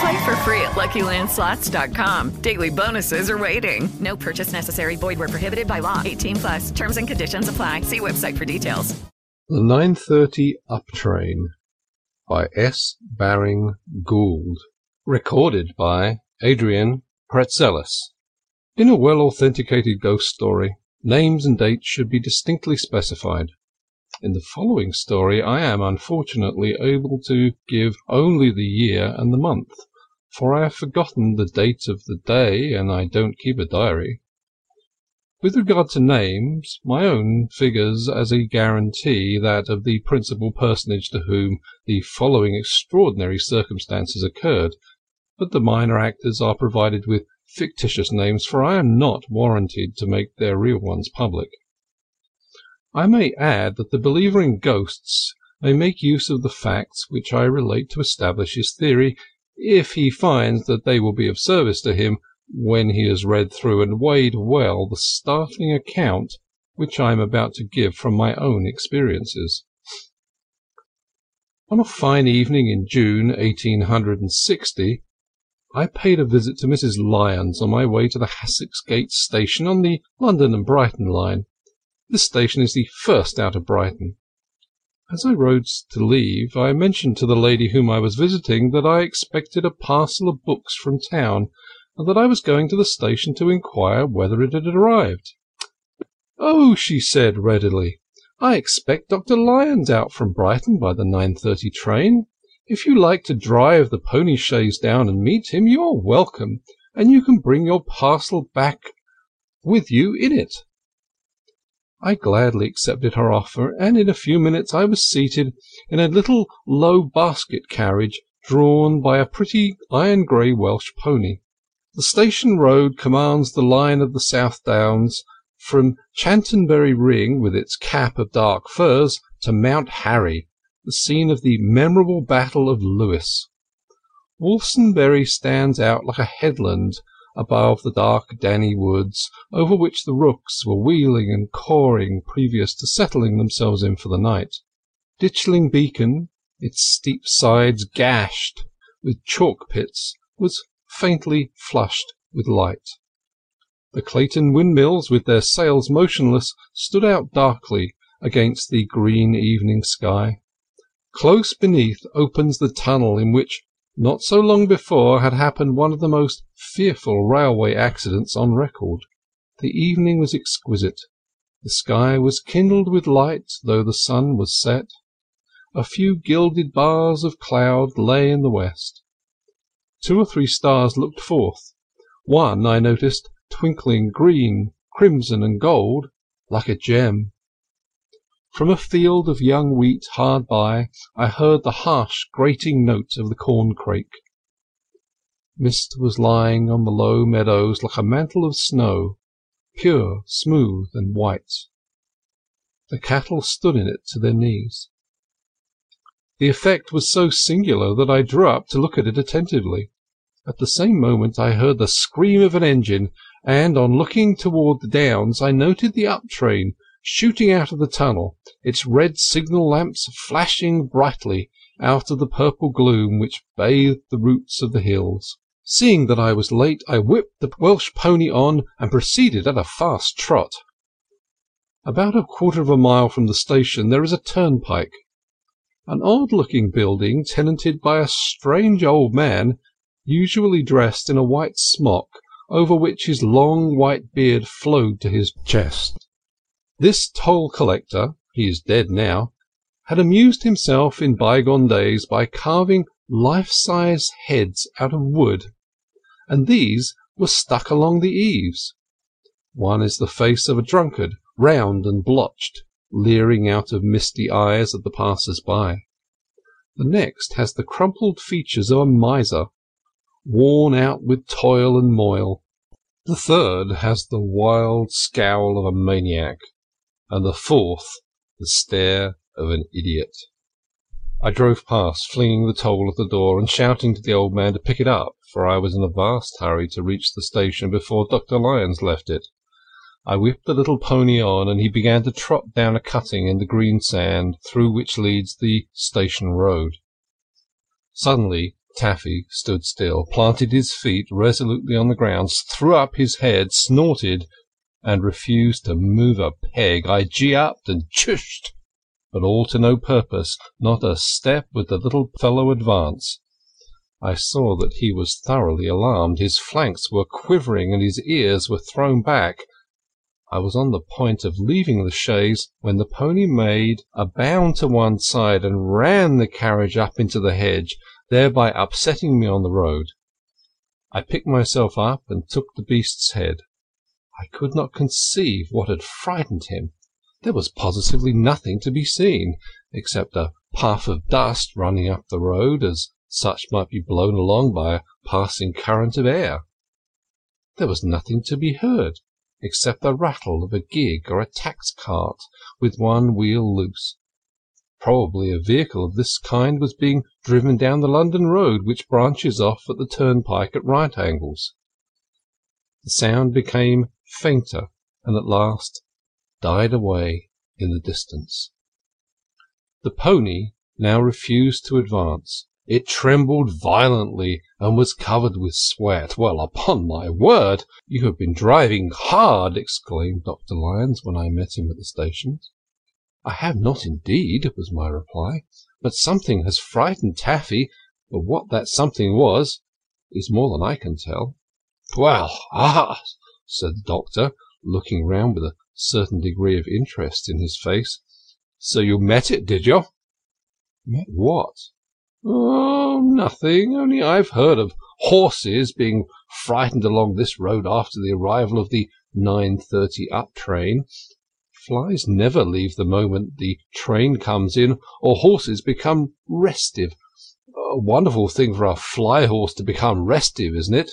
Play for free at LuckyLandSlots.com. Daily bonuses are waiting. No purchase necessary. Void where prohibited by law. 18 plus. Terms and conditions apply. See website for details. The 9.30 Up Train by S. Baring Gould. Recorded by Adrian Praetzellis. In a well-authenticated ghost story, names and dates should be distinctly specified. In the following story I am unfortunately able to give only the year and the month, for I have forgotten the date of the day and I don't keep a diary. With regard to names, my own figures as a guarantee that of the principal personage to whom the following extraordinary circumstances occurred, but the minor actors are provided with fictitious names, for I am not warranted to make their real ones public. I may add that the believer in ghosts may make use of the facts which I relate to establish his theory, if he finds that they will be of service to him when he has read through and weighed well the startling account which I am about to give from my own experiences. On a fine evening in June, eighteen hundred and sixty, I paid a visit to Mrs. Lyons on my way to the Hassocks Gate station on the London and Brighton line. This station is the first out of Brighton. As I rose to leave, I mentioned to the lady whom I was visiting that I expected a parcel of books from town, and that I was going to the station to inquire whether it had arrived. "Oh," she said readily, "I expect Dr. Lyons out from Brighton by the 9.30 train. If you like to drive the pony chaise down and meet him, you are welcome, and you can bring your parcel back with you in it." I gladly accepted her offer, and in a few minutes I was seated in a little low basket carriage drawn by a pretty iron grey Welsh pony. The station road commands the line of the South Downs from Chanctonbury Ring, with its cap of dark firs, to Mount Harry, the scene of the memorable battle of Lewes. Wolstonbury stands out like a headland above the dark Danny woods, over which the rooks were wheeling and cawing previous to settling themselves in for the night. Ditchling Beacon, its steep sides gashed with chalk pits, was faintly flushed with light. The Clayton windmills, with their sails motionless, stood out darkly against the green evening sky. Close beneath opens the tunnel in which not so long before had happened one of the most fearful railway accidents on record. The evening was exquisite. The sky was kindled with light, though the sun was set. A few gilded bars of cloud lay in the west. Two or three stars looked forth, one, I noticed, twinkling green, crimson, and gold, like a gem. From a field of young wheat hard by I heard the harsh, grating note of the corncrake. Mist was lying on the low meadows like a mantle of snow, pure, smooth, and white. The cattle stood in it to their knees. The effect was so singular that I drew up to look at it attentively. At the same moment I heard the scream of an engine, and on looking toward the downs I noted the up train shooting out of the tunnel, its red signal lamps flashing brightly out of the purple gloom which bathed the roots of the hills. Seeing that I was late, I whipped the Welsh pony on and proceeded at a fast trot. About a quarter of a mile from the station there is a turnpike. An odd-looking building tenanted by a strange old man, usually dressed in a white smock over which his long white beard flowed to his chest. This toll collector (he is dead now) had amused himself in bygone days by carving life-size heads out of wood, and these were stuck along the eaves. One is the face of a drunkard, round and blotched, leering out of misty eyes at the passers by. The next has the crumpled features of a miser, worn out with toil and moil. The third has the wild scowl of a maniac, and the fourth the stare of an idiot. I drove past, flinging the toll at the door, and shouting to the old man to pick it up, for I was in a vast hurry to reach the station before Dr. Lyons left it. I whipped the little pony on, and he began to trot down a cutting in the green sand through which leads the station road. Suddenly Taffy stood still, planted his feet resolutely on the ground, threw up his head, snorted, and refused to move a peg. I gee upped and chushed, but all to no purpose. Not a step would the little fellow advance. I saw that he was thoroughly alarmed. His flanks were quivering and his ears were thrown back. I was on the point of leaving the chaise when the pony made a bound to one side and ran the carriage up into the hedge, thereby upsetting me on the road. I picked myself up and took the beast's head. I could not conceive what had frightened him. There was positively nothing to be seen, except a puff of dust running up the road, as such might be blown along by a passing current of air. There was nothing to be heard except the rattle of a gig or a tax cart with one wheel loose. Probably a vehicle of this kind was being driven down the London road which branches off at the turnpike at right angles. The sound became fainter and at last died away in the distance. The pony now refused to advance. It trembled violently and was covered with sweat. "Well, upon my word, you have been driving hard!" exclaimed Dr. Lyons when I met him at the station. "I have not indeed," was my reply, "but something has frightened Taffy, but what that something was is more than I can tell." "Well, ah!" Said the doctor, looking round with a certain degree of interest in his face. "So you met it, did you?" "Met what?" "Oh, nothing. Only I've heard of horses being frightened along this road after the arrival of the 9.30 up train. Flies never leave the moment the train comes in, or horses become restive. A wonderful thing for a fly horse to become restive, isn't it?"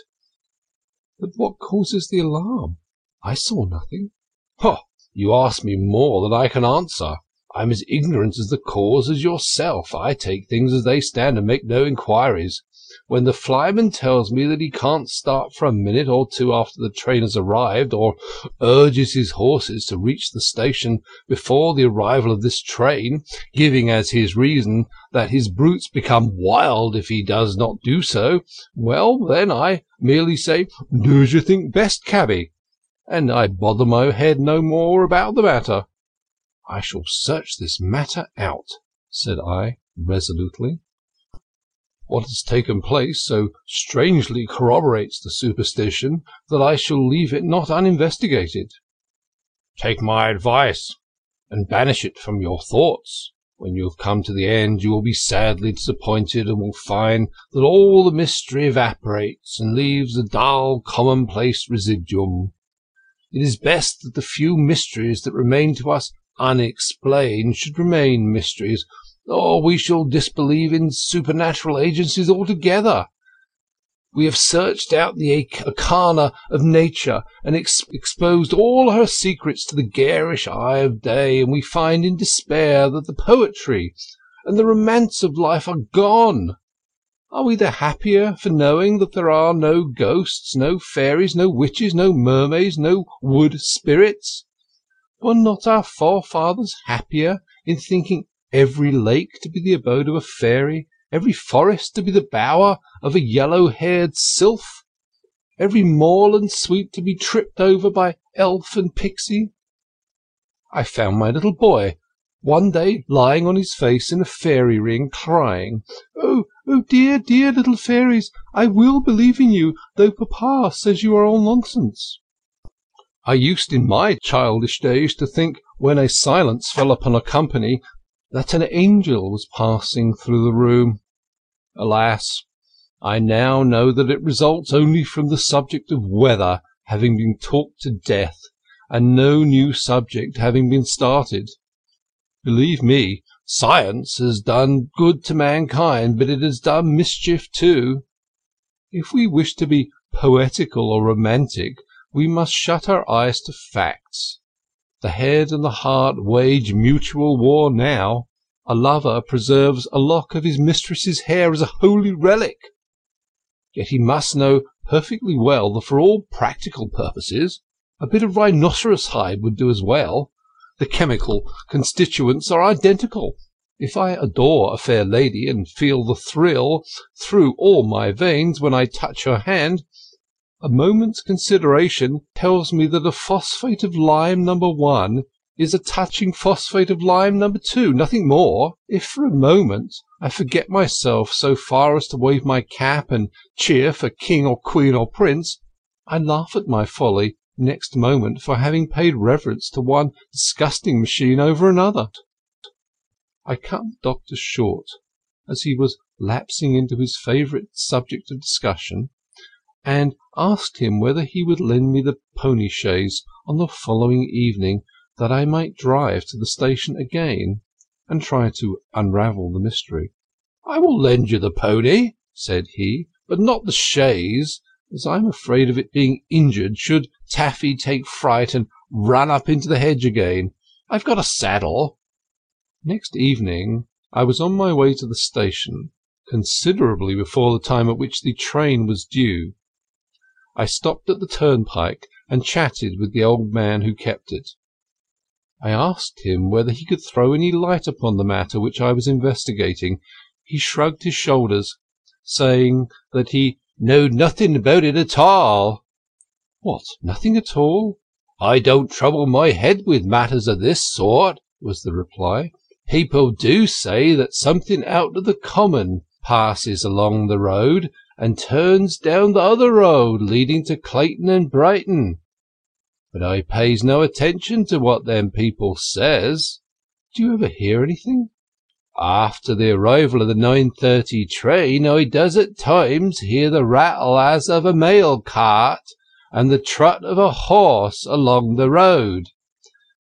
"But what causes the alarm? I saw nothing." "Ha! "You ask me more than I can answer. I'm as ignorant as the cause as yourself. I take things as they stand and make no inquiries. When the flyman tells me that he can't start for a minute or two after the train has arrived, or urges his horses to reach the station before the arrival of this train, giving as his reason that his brutes become wild if he does not do so, well, then I merely say, 'Do as you think best, cabby,' and I bother my head no more about the matter. "I shall search this matter out," said I resolutely. "What has taken place so strangely corroborates the superstition that I shall leave it not uninvestigated. Take my advice, and banish it from your thoughts. When you have come to the end you will be sadly disappointed, and will find that all the mystery evaporates, and leaves a dull, commonplace residuum. It is best that the few mysteries that remain to us unexplained should remain mysteries, or we shall disbelieve in supernatural agencies altogether. We have searched out the arcana of nature, and ex- exposed all her secrets to the garish eye of day, and we find in despair that the poetry and the romance of life are gone. Are we the happier for knowing that there are no ghosts, no fairies, no witches, no mermaids, no wood spirits? Were not our forefathers happier in thinking every lake to be the abode of a fairy, every forest to be the bower of a yellow haired sylph, every moorland sweep to be tripped over by elf and pixie? I found my little boy one day lying on his face in a fairy ring, crying, "Oh, oh, dear, dear little fairies, I will believe in you, though papa says you are all nonsense." I used in my childish days to think when a silence fell upon a company that an angel was passing through the room. Alas! I now know that it results only from the subject of weather having been talked to death, and no new subject having been started. Believe me, science has done good to mankind, but it has done mischief too. If we wish to be poetical or romantic, we must shut our eyes to facts. The head and the heart wage mutual war now. A lover preserves a lock of his mistress's hair as a holy relic. Yet he must know perfectly well that for all practical purposes a bit of rhinoceros hide would do as well. The chemical constituents are identical. If I adore a fair lady, and feel the thrill through all my veins when I touch her hand, a moment's consideration tells me that a phosphate of lime number one is a touching phosphate of lime number two, nothing more. If for a moment I forget myself so far as to wave my cap and cheer for king or queen or prince, I laugh at my folly next moment for having paid reverence to one disgusting machine over another. I cut the doctor short as he was lapsing into his favourite subject of discussion and asked him whether he would lend me the pony chaise on the following evening that I might drive to the station again, and try to unravel the mystery. "I will lend you the pony," said he, "but not the chaise, as I am afraid of its being injured should Taffy take fright and run up into the hedge again. I've got a saddle." Next evening I was on my way to the station, considerably before the time at which the train was due. I stopped at the turnpike and chatted with the old man who kept it. I asked him whether he could throw any light upon the matter which I was investigating. He shrugged his shoulders, saying that he knowed nothing about it at all. What, nothing at all? I don't trouble my head with matters of this sort, was the reply. People do say that something out of the common passes along the road and turns down the other road leading to Clayton and Brighton. But I pays no attention to what them people says. Do you ever hear anything? After the arrival of the 9.30 train, I does at times hear the rattle as of a mail cart and the trot of a horse along the road,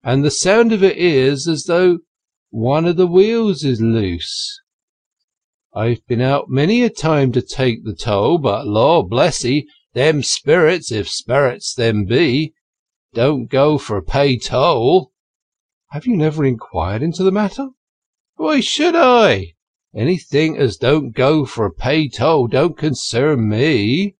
and the sound of it is as though one of the wheels is loose. I've been out many a time to take the toll, but Lord bless 'ee, them sperrits, if sperrits them be, don't go for pay toll." "Have you never inquired into the matter?" "Why should I? Anything as don't go for pay toll don't concern me.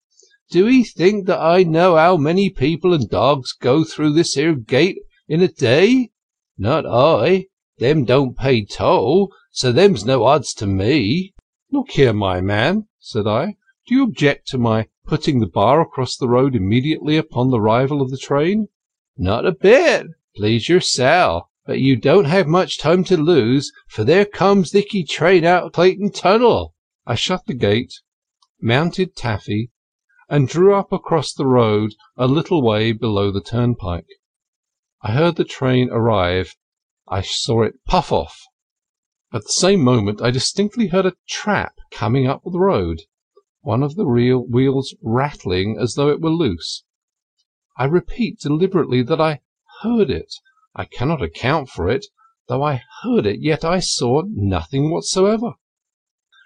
Do 'ee think that I know how many people and dogs go through this here gate in a day? Not I. Them don't pay toll, so them's no odds to me. "Look here, my man," said I, "do you object to my putting the bar across the road immediately upon the arrival of the train?" "Not a bit, please yourself. But you don't have much time to lose, for there comes the Dicky train out Clayton Tunnel." I shut the gate, mounted Taffy, and drew up across the road a little way below the turnpike. I heard the train arrive. I saw it puff off. At the same moment I distinctly heard a trap coming up the road, one of the wheels rattling as though it were loose. I repeat deliberately that I heard it. I cannot account for it. Though I heard it, yet I saw nothing whatsoever.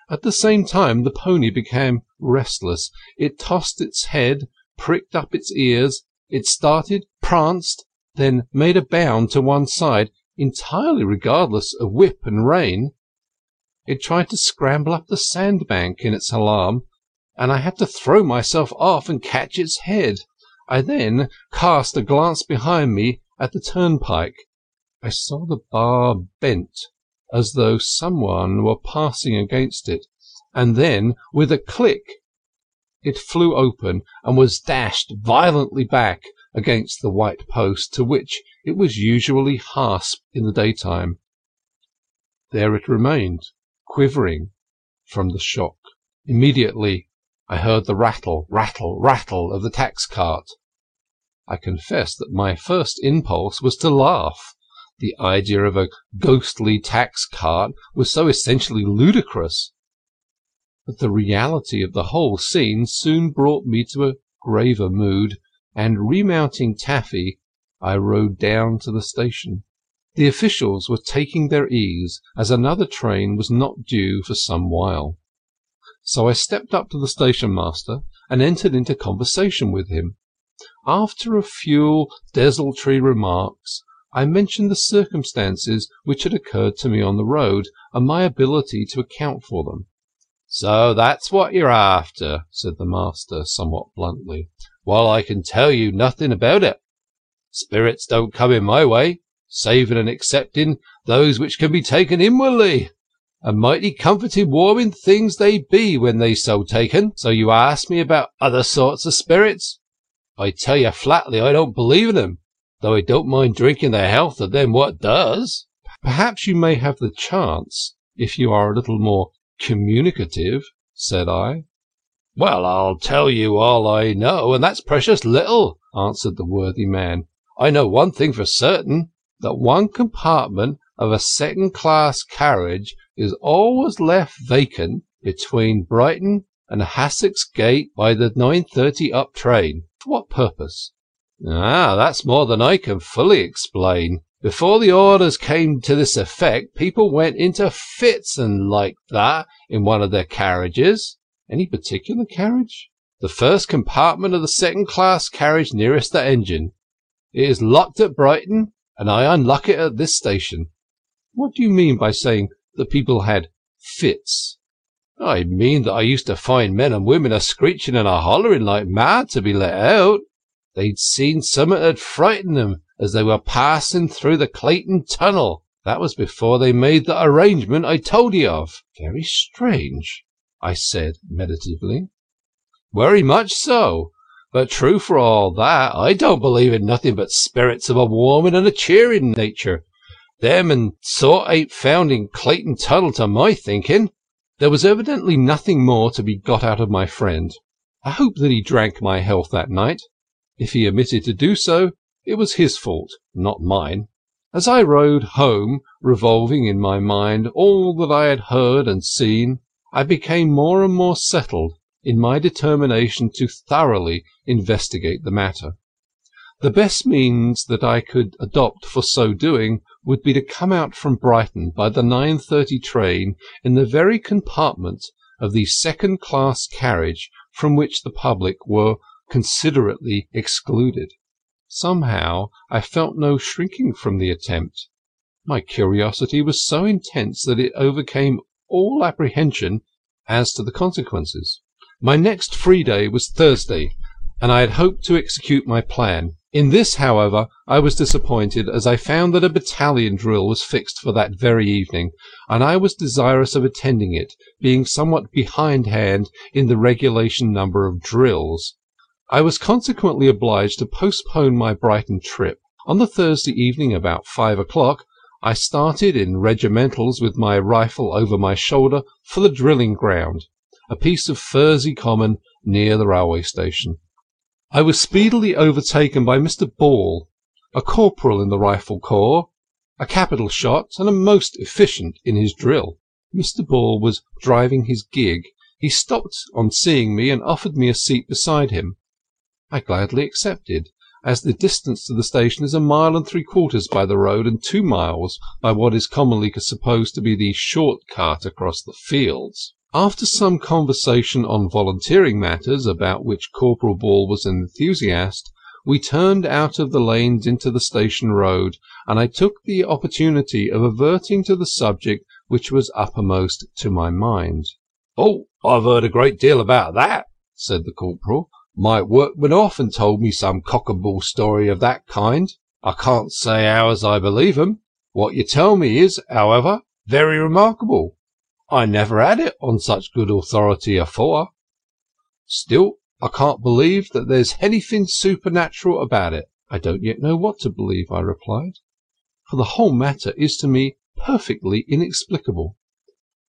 At the same time the pony became restless. It tossed its head, pricked up its ears, it started, pranced, then made a bound to one side entirely regardless of whip and rein. It tried to scramble up the sandbank in its alarm, and I had to throw myself off and catch its head. I then cast a glance behind me at the turnpike. I saw the bar bent as though some one were passing against it, and then, with a click, it flew open and was dashed violently back against the white post to which it was usually hasped in the daytime. There it remained, quivering from the shock. Immediately I heard the rattle, rattle, rattle of the tax cart. I confess that my first impulse was to laugh. The idea of a ghostly tax cart was so essentially ludicrous. But the reality of the whole scene soon brought me to a graver mood, and remounting Taffy, I rode down to the station. The officials were taking their ease, as another train was not due for some while. So I stepped up to the station master and entered into conversation with him. After a few desultory remarks, I mentioned the circumstances which had occurred to me on the road, and my ability to account for them. "So that's what you're after," said the master, somewhat bluntly. "Well, I can tell you nothing about it. Spirits don't come in my way, saving and excepting those which can be taken inwardly, and mighty comforting warming things they be when they so taken. So you ask me about other sorts of spirits. I tell you flatly I don't believe in 'em, though I don't mind drinking the health of them what does." "Perhaps you may have the chance, if you are a little more communicative," said I. "Well, I'll tell you all I know, and that's precious little," answered the worthy man. "I know one thing for certain, that one compartment of a second class carriage is always left vacant between Brighton and Hassocks Gate by the 9.30 up train." "For what purpose?" "Ah, that's more than I can fully explain. Before the orders came to this effect, people went into fits and like that in one of their carriages." "Any particular carriage?" "The first compartment of the second class carriage nearest the engine. It is locked at Brighton, and I unlock it at this station." "What do you mean by saying that people had fits?" "I mean that I used to find men and women a screeching and a hollering like mad to be let out. They'd seen summat had frightened them as they were passing through the Clayton tunnel. That was before they made the arrangement I told you of." "Very strange," I said meditatively. "Very much so. But true for all that, I don't believe in nothing but spirits of a warming and a cheering nature. Them and sort ain't found in Clayton tunnel to my thinking." There was evidently nothing more to be got out of my friend. I hope that he drank my health that night. If he omitted to do so, it was his fault, not mine. As I rode home, revolving in my mind all that I had heard and seen, I became more and more settled in my determination to thoroughly investigate the matter. The best means that I could adopt for so doing would be to come out from Brighton by the 9.30 train in the very compartment of the second class carriage from which the public were considerately excluded. Somehow I felt no shrinking from the attempt. My curiosity was so intense that it overcame all apprehension as to the consequences. My next free day was Thursday, and I had hoped to execute my plan. In this, however, I was disappointed, as I found that a battalion drill was fixed for that very evening, and I was desirous of attending it, being somewhat behindhand in the regulation number of drills. I was consequently obliged to postpone my Brighton trip. On the Thursday evening, about five o'clock, I started in regimentals with my rifle over my shoulder for the drilling ground, a piece of furzy common near the railway station. I was speedily overtaken by Mr. Ball, a corporal in the Rifle Corps, a capital shot, and most efficient in his drill. Mr. Ball was driving his gig. He stopped on seeing me, and offered me a seat beside him. I gladly accepted, as the distance to the station is a mile and three quarters by the road, and two miles by what is commonly supposed to be the short cut across the fields. After some conversation on volunteering matters, about which Corporal Ball was an enthusiast, we turned out of the lanes into the station road, and I took the opportunity of adverting to the subject which was uppermost to my mind. "Oh, I've heard a great deal about that," said the corporal. My workmen often told me some cock and bull story of that kind. I can't say how as I believe 'em. What you tell me is, however, very remarkable. I never had it on such good authority afore. Still, I can't believe that there's anything supernatural about it." "I don't yet know what to believe," I replied, "for the whole matter is to me perfectly inexplicable."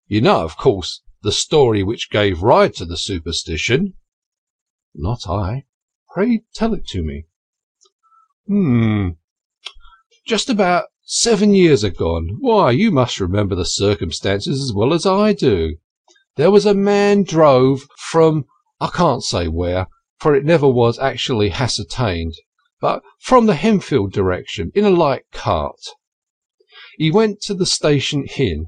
"You know, of course, the story which gave rise to the superstition?" "Not I. Pray tell it to me." "H'm! Just about Seven years agone. Why, you must remember the circumstances as well as I do. There was a man drove from I can't say where, for it never was actually ascertained, but from the Henfield direction, in a light cart. He went to the station inn,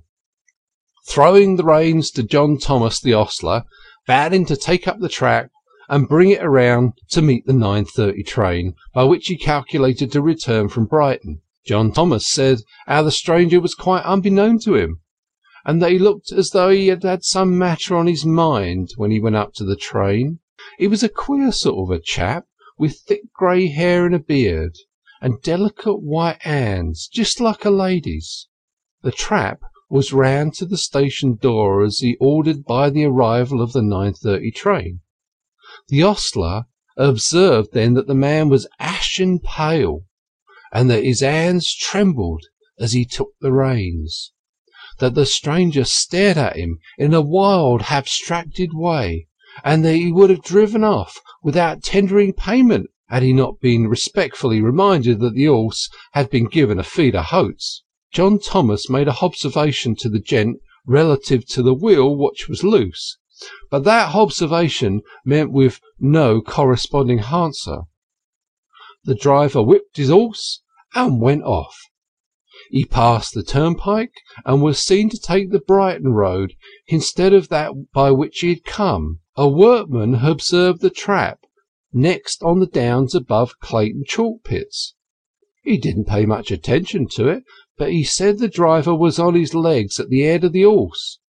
throwing the reins to John Thomas the ostler, bade him to take up the trap and bring it around to meet the 9.30 train, by which he calculated to return from Brighton. John Thomas said how the stranger was quite unbeknown to him, and that he looked as though he had had some matter on his mind when he went up to the train. He was a queer sort of a chap, with thick grey hair and a beard, and delicate white hands, just like a lady's. The trap was round to the station door as he ordered by the arrival of the 9.30 train. The ostler observed then that the man was ashen pale, and that his hands trembled as he took the reins that the stranger stared at him in a wild, abstracted way, and that he would have driven off without tendering payment had he not been respectfully reminded that the horse had been given a feed of oats. John Thomas made a observation to the gent relative to the wheel which was loose, but that observation met with no corresponding answer. The driver whipped his horse and went off. He passed the turnpike, and was seen to take the Brighton road instead of that by which he had come. A workman observed the trap next on the downs above Clayton chalk pits. He didn't pay much attention to it, but he said the driver was on his legs at the head of the horse.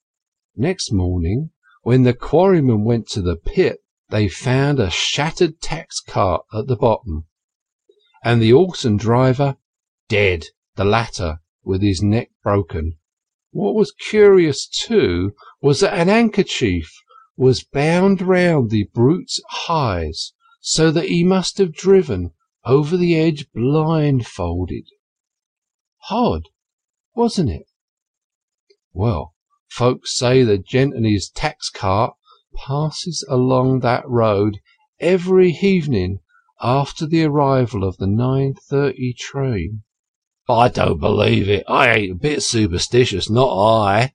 Next morning, when the quarrymen went to the pit, they found a shattered tax cart at the bottom, and the and driver dead the latter with his neck broken. What was curious, too, was that an handkerchief was bound round the brute's eyes, so that he must have driven over the edge blindfolded. Odd, wasn't it? Well, folks say the gent and his tax cart passes along that road every evening after the arrival of the 9.30 train. I don't believe it. I ain't a bit superstitious, not I.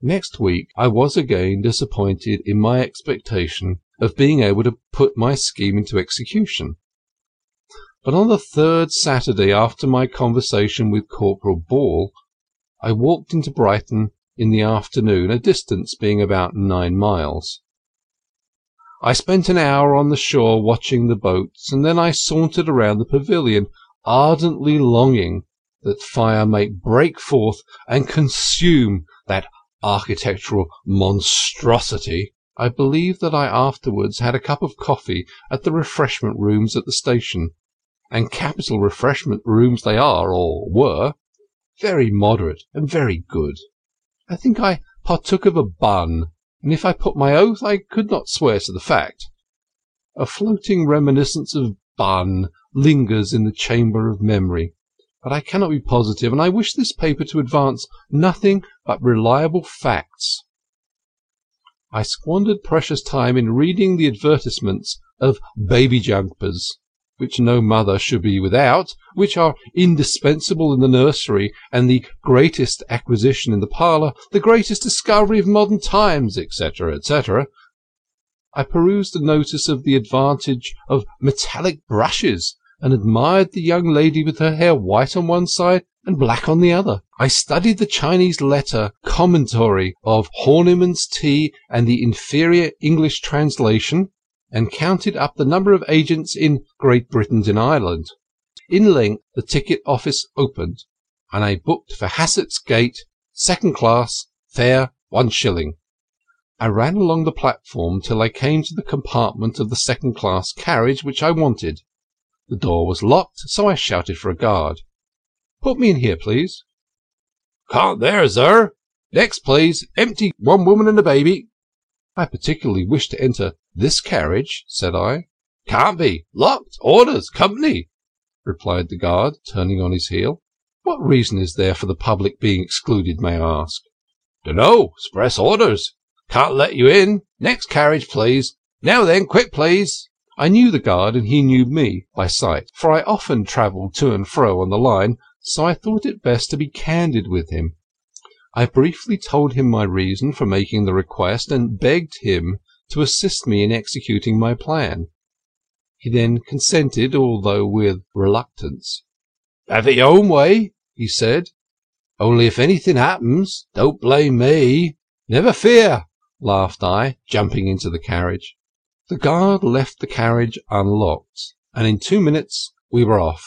Next week I was again disappointed in my expectation of being able to put my scheme into execution. But on the third Saturday after my conversation with Corporal Ball, I walked into Brighton in the afternoon, a distance being about nine miles. I spent an hour on the shore watching the boats, and then I sauntered around the pavilion ardently longing that fire might break forth and consume that architectural monstrosity. I believe that I afterwards had a cup of coffee at the refreshment rooms at the station, and capital refreshment rooms they are, or were, very moderate and very good. I think I partook of a bun, and if I put my oath I could not swear to the fact. A floating reminiscence of bun lingers in the chamber of memory, but I cannot be positive, and I wish this paper to advance nothing but reliable facts. I squandered precious time in reading the advertisements of baby jumpers, which no mother should be without, which are indispensable in the nursery, and the greatest acquisition in the parlour, the greatest discovery of modern times, etc., etc. I perused a notice of the advantage of metallic brushes and admired the young lady with her hair white on one side and black on the other. I studied the Chinese letter commentary of Horniman's tea and the inferior English translation, and counted up the number of agents in Great Britain and Ireland. In length the ticket office opened, and I booked for Hassocks Gate, second class, fare one shilling. I ran along the platform till I came to the compartment of the second class carriage which I wanted. The door was locked, so I shouted for a guard. "Put me in here, please." "Can't there, sir. Next, please. Empty. One woman and a baby." "I particularly wish to enter this carriage," said I. "Can't be. Locked. Orders. Company," replied the guard, turning on his heel. "What reason is there for the public being excluded, may I ask?" "Dunno. Express orders. Can't let you in. Next carriage, please. Now then, quick, please." I knew the guard and he knew me by sight, for I often travelled to and fro on the line so I thought it best to be candid with him. I briefly told him my reason for making the request, and begged him to assist me in executing my plan. He then consented, although with reluctance. "Have it your own way," he said. "Only if anything happens, don't blame me." "Never fear," laughed I, jumping into the carriage. The guard left the carriage unlocked, and in two minutes we were off.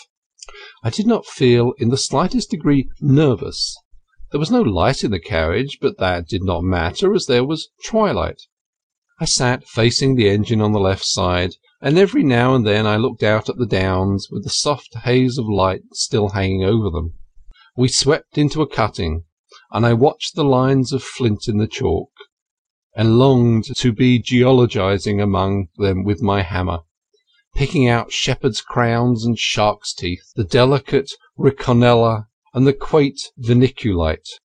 I did not feel in the slightest degree nervous. There was no light in the carriage, but that did not matter, as there was twilight. I sat facing the engine on the left side, and every now and then I looked out at the downs, with the soft haze of light still hanging over them. We swept into a cutting, and I watched the lines of flint in the chalk, and longed to be geologising among them with my hammer, picking out shepherd's crowns and shark's teeth, the delicate rhynchonella and the quaint ventriculite.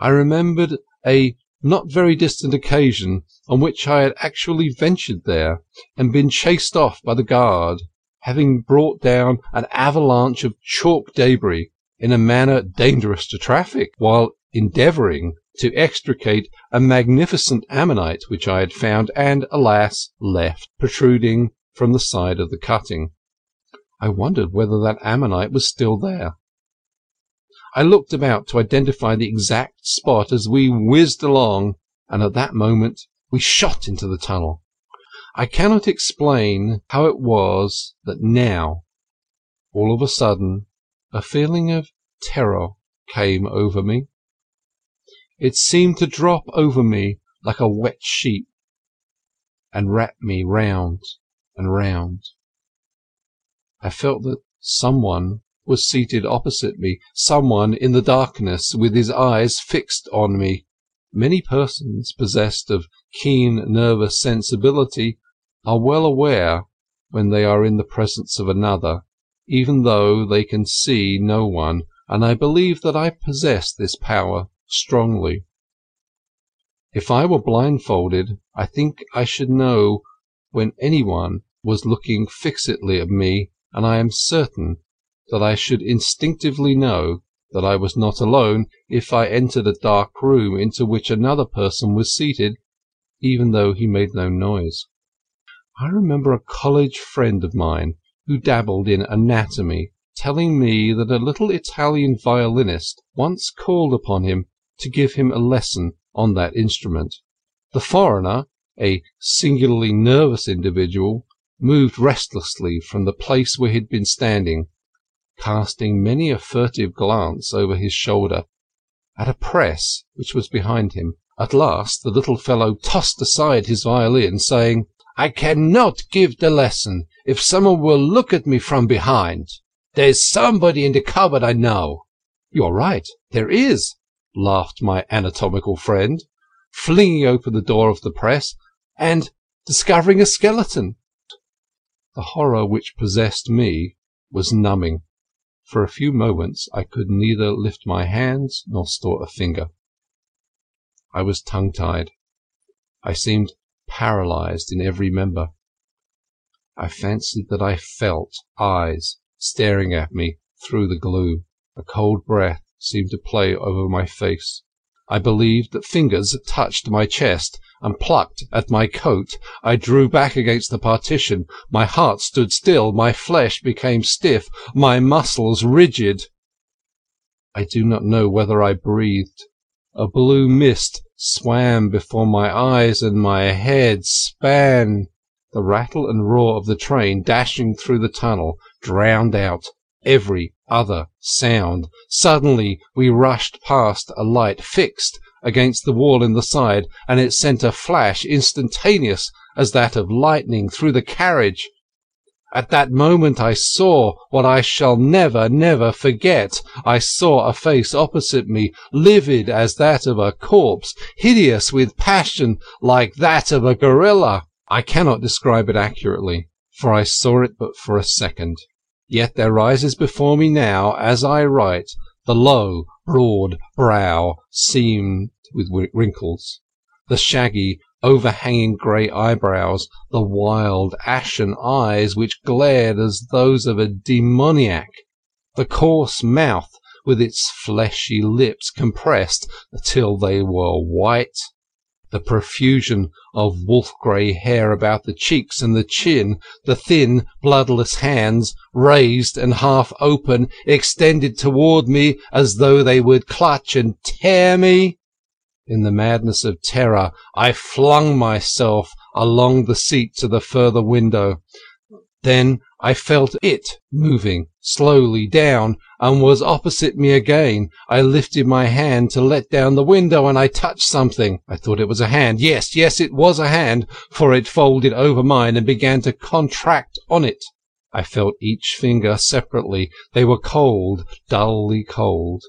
I remembered a not very distant occasion on which I had actually ventured there, and been chased off by the guard, having brought down an avalanche of chalk debris in a manner dangerous to traffic, while endeavouring to extricate a magnificent ammonite which I had found, and, alas! left, protruding from the side of the cutting. I wondered whether that ammonite was still there. I looked about to identify the exact spot as we whizzed along, and at that moment we shot into the tunnel. I cannot explain how it was that now, all of a sudden, a feeling of terror came over me. It seemed to drop over me like a wet sheet, and wrap me round and round. I felt that some one was seated opposite me, someone in the darkness with his eyes fixed on me. Many persons possessed of keen nervous sensibility are well aware when they are in the presence of another, even though they can see no one, and I believe that I possess this power strongly. If I were blindfolded, I think I should know when any one was looking fixedly at me, and I am certain that I should instinctively know that I was not alone if I entered a dark room into which another person was seated, even though he made no noise. I remember a college friend of mine, who dabbled in anatomy, telling me that a little Italian violinist once called upon him to give him a lesson on that instrument. The foreigner, a singularly nervous individual, moved restlessly from the place where he had been standing casting many a furtive glance over his shoulder at a press which was behind him. At last the little fellow tossed aside his violin, saying, "I cannot give the lesson if someone will look at me from behind. There's somebody in the cupboard I know." "You are right, there is," laughed my anatomical friend, flinging open the door of the press, and discovering a skeleton. The horror which possessed me was numbing. For a few moments I could neither lift my hands nor stir a finger. I was tongue tied. I seemed paralysed in every member. I fancied that I felt eyes staring at me through the gloom. A cold breath seemed to play over my face. I believed that fingers touched my chest and plucked at my coat. I drew back against the partition. My heart stood still, my flesh became stiff, my muscles rigid. I do not know whether I breathed. A blue mist swam before my eyes and my head span. The rattle and roar of the train dashing through the tunnel drowned out every other sound. Suddenly we rushed past a light fixed against the wall in the side, and it sent a flash instantaneous as that of lightning through the carriage. At that moment I saw what I shall never, never forget. I saw a face opposite me, livid as that of a corpse, hideous with passion like that of a gorilla. I cannot describe it accurately, for I saw it but for a second. Yet there rises before me now, as I write, the low, broad brow seamed with wrinkles, the shaggy, overhanging grey eyebrows, the wild, ashen eyes which glared as those of a demoniac, the coarse mouth with its fleshy lips compressed till they were white the profusion of wolf grey hair about the cheeks and the chin, the thin, bloodless hands, raised and half open, extended toward me as though they would clutch and tear me. In the madness of terror I flung myself along the seat to the further window. Then I felt it moving slowly down, and was opposite me again. I lifted my hand to let down the window, and I touched something. I thought it was a hand. Yes, yes, it was a hand, for it folded over mine and began to contract on it. I felt each finger separately. They were cold, dully cold.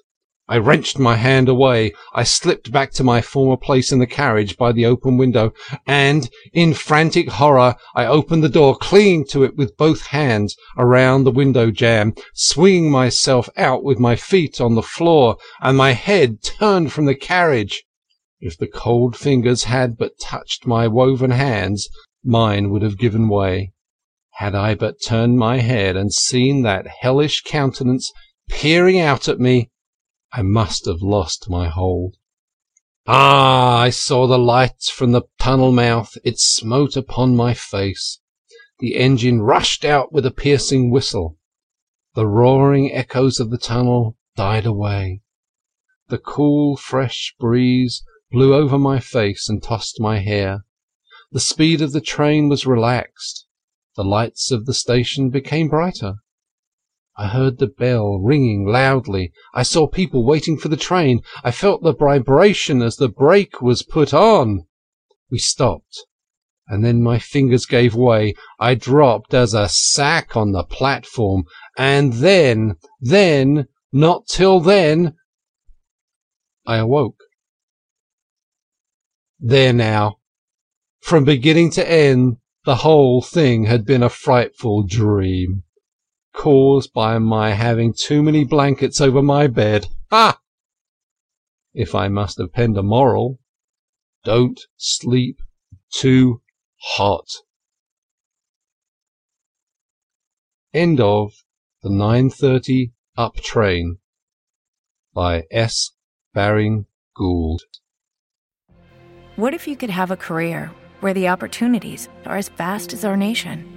I wrenched my hand away. I slipped back to my former place in the carriage by the open window, and, in frantic horror, I opened the door, clinging to it with both hands around the window jamb, swinging myself out with my feet on the floor and my head turned from the carriage. If the cold fingers had but touched my woven hands, mine would have given way. Had I but turned my head and seen that hellish countenance peering out at me, I must have lost my hold. Ah! I saw the light from the tunnel mouth. It smote upon my face. The engine rushed out with a piercing whistle. The roaring echoes of the tunnel died away. The cool, fresh breeze blew over my face and tossed my hair. The speed of the train was relaxed. The lights of the station became brighter. I heard the bell ringing loudly. I saw people waiting for the train. I felt the vibration as the brake was put on. We stopped, and then my fingers gave way. I dropped as a sack on the platform, and then, then, not till then, I awoke. There now, from beginning to end, the whole thing had been a frightful dream caused by my having too many blankets over my bed. Ha! If I must append a moral, don't sleep too hot. End of the 9.30 Up Train by S. Baring Gould. What if you could have a career where the opportunities are as vast as our nation?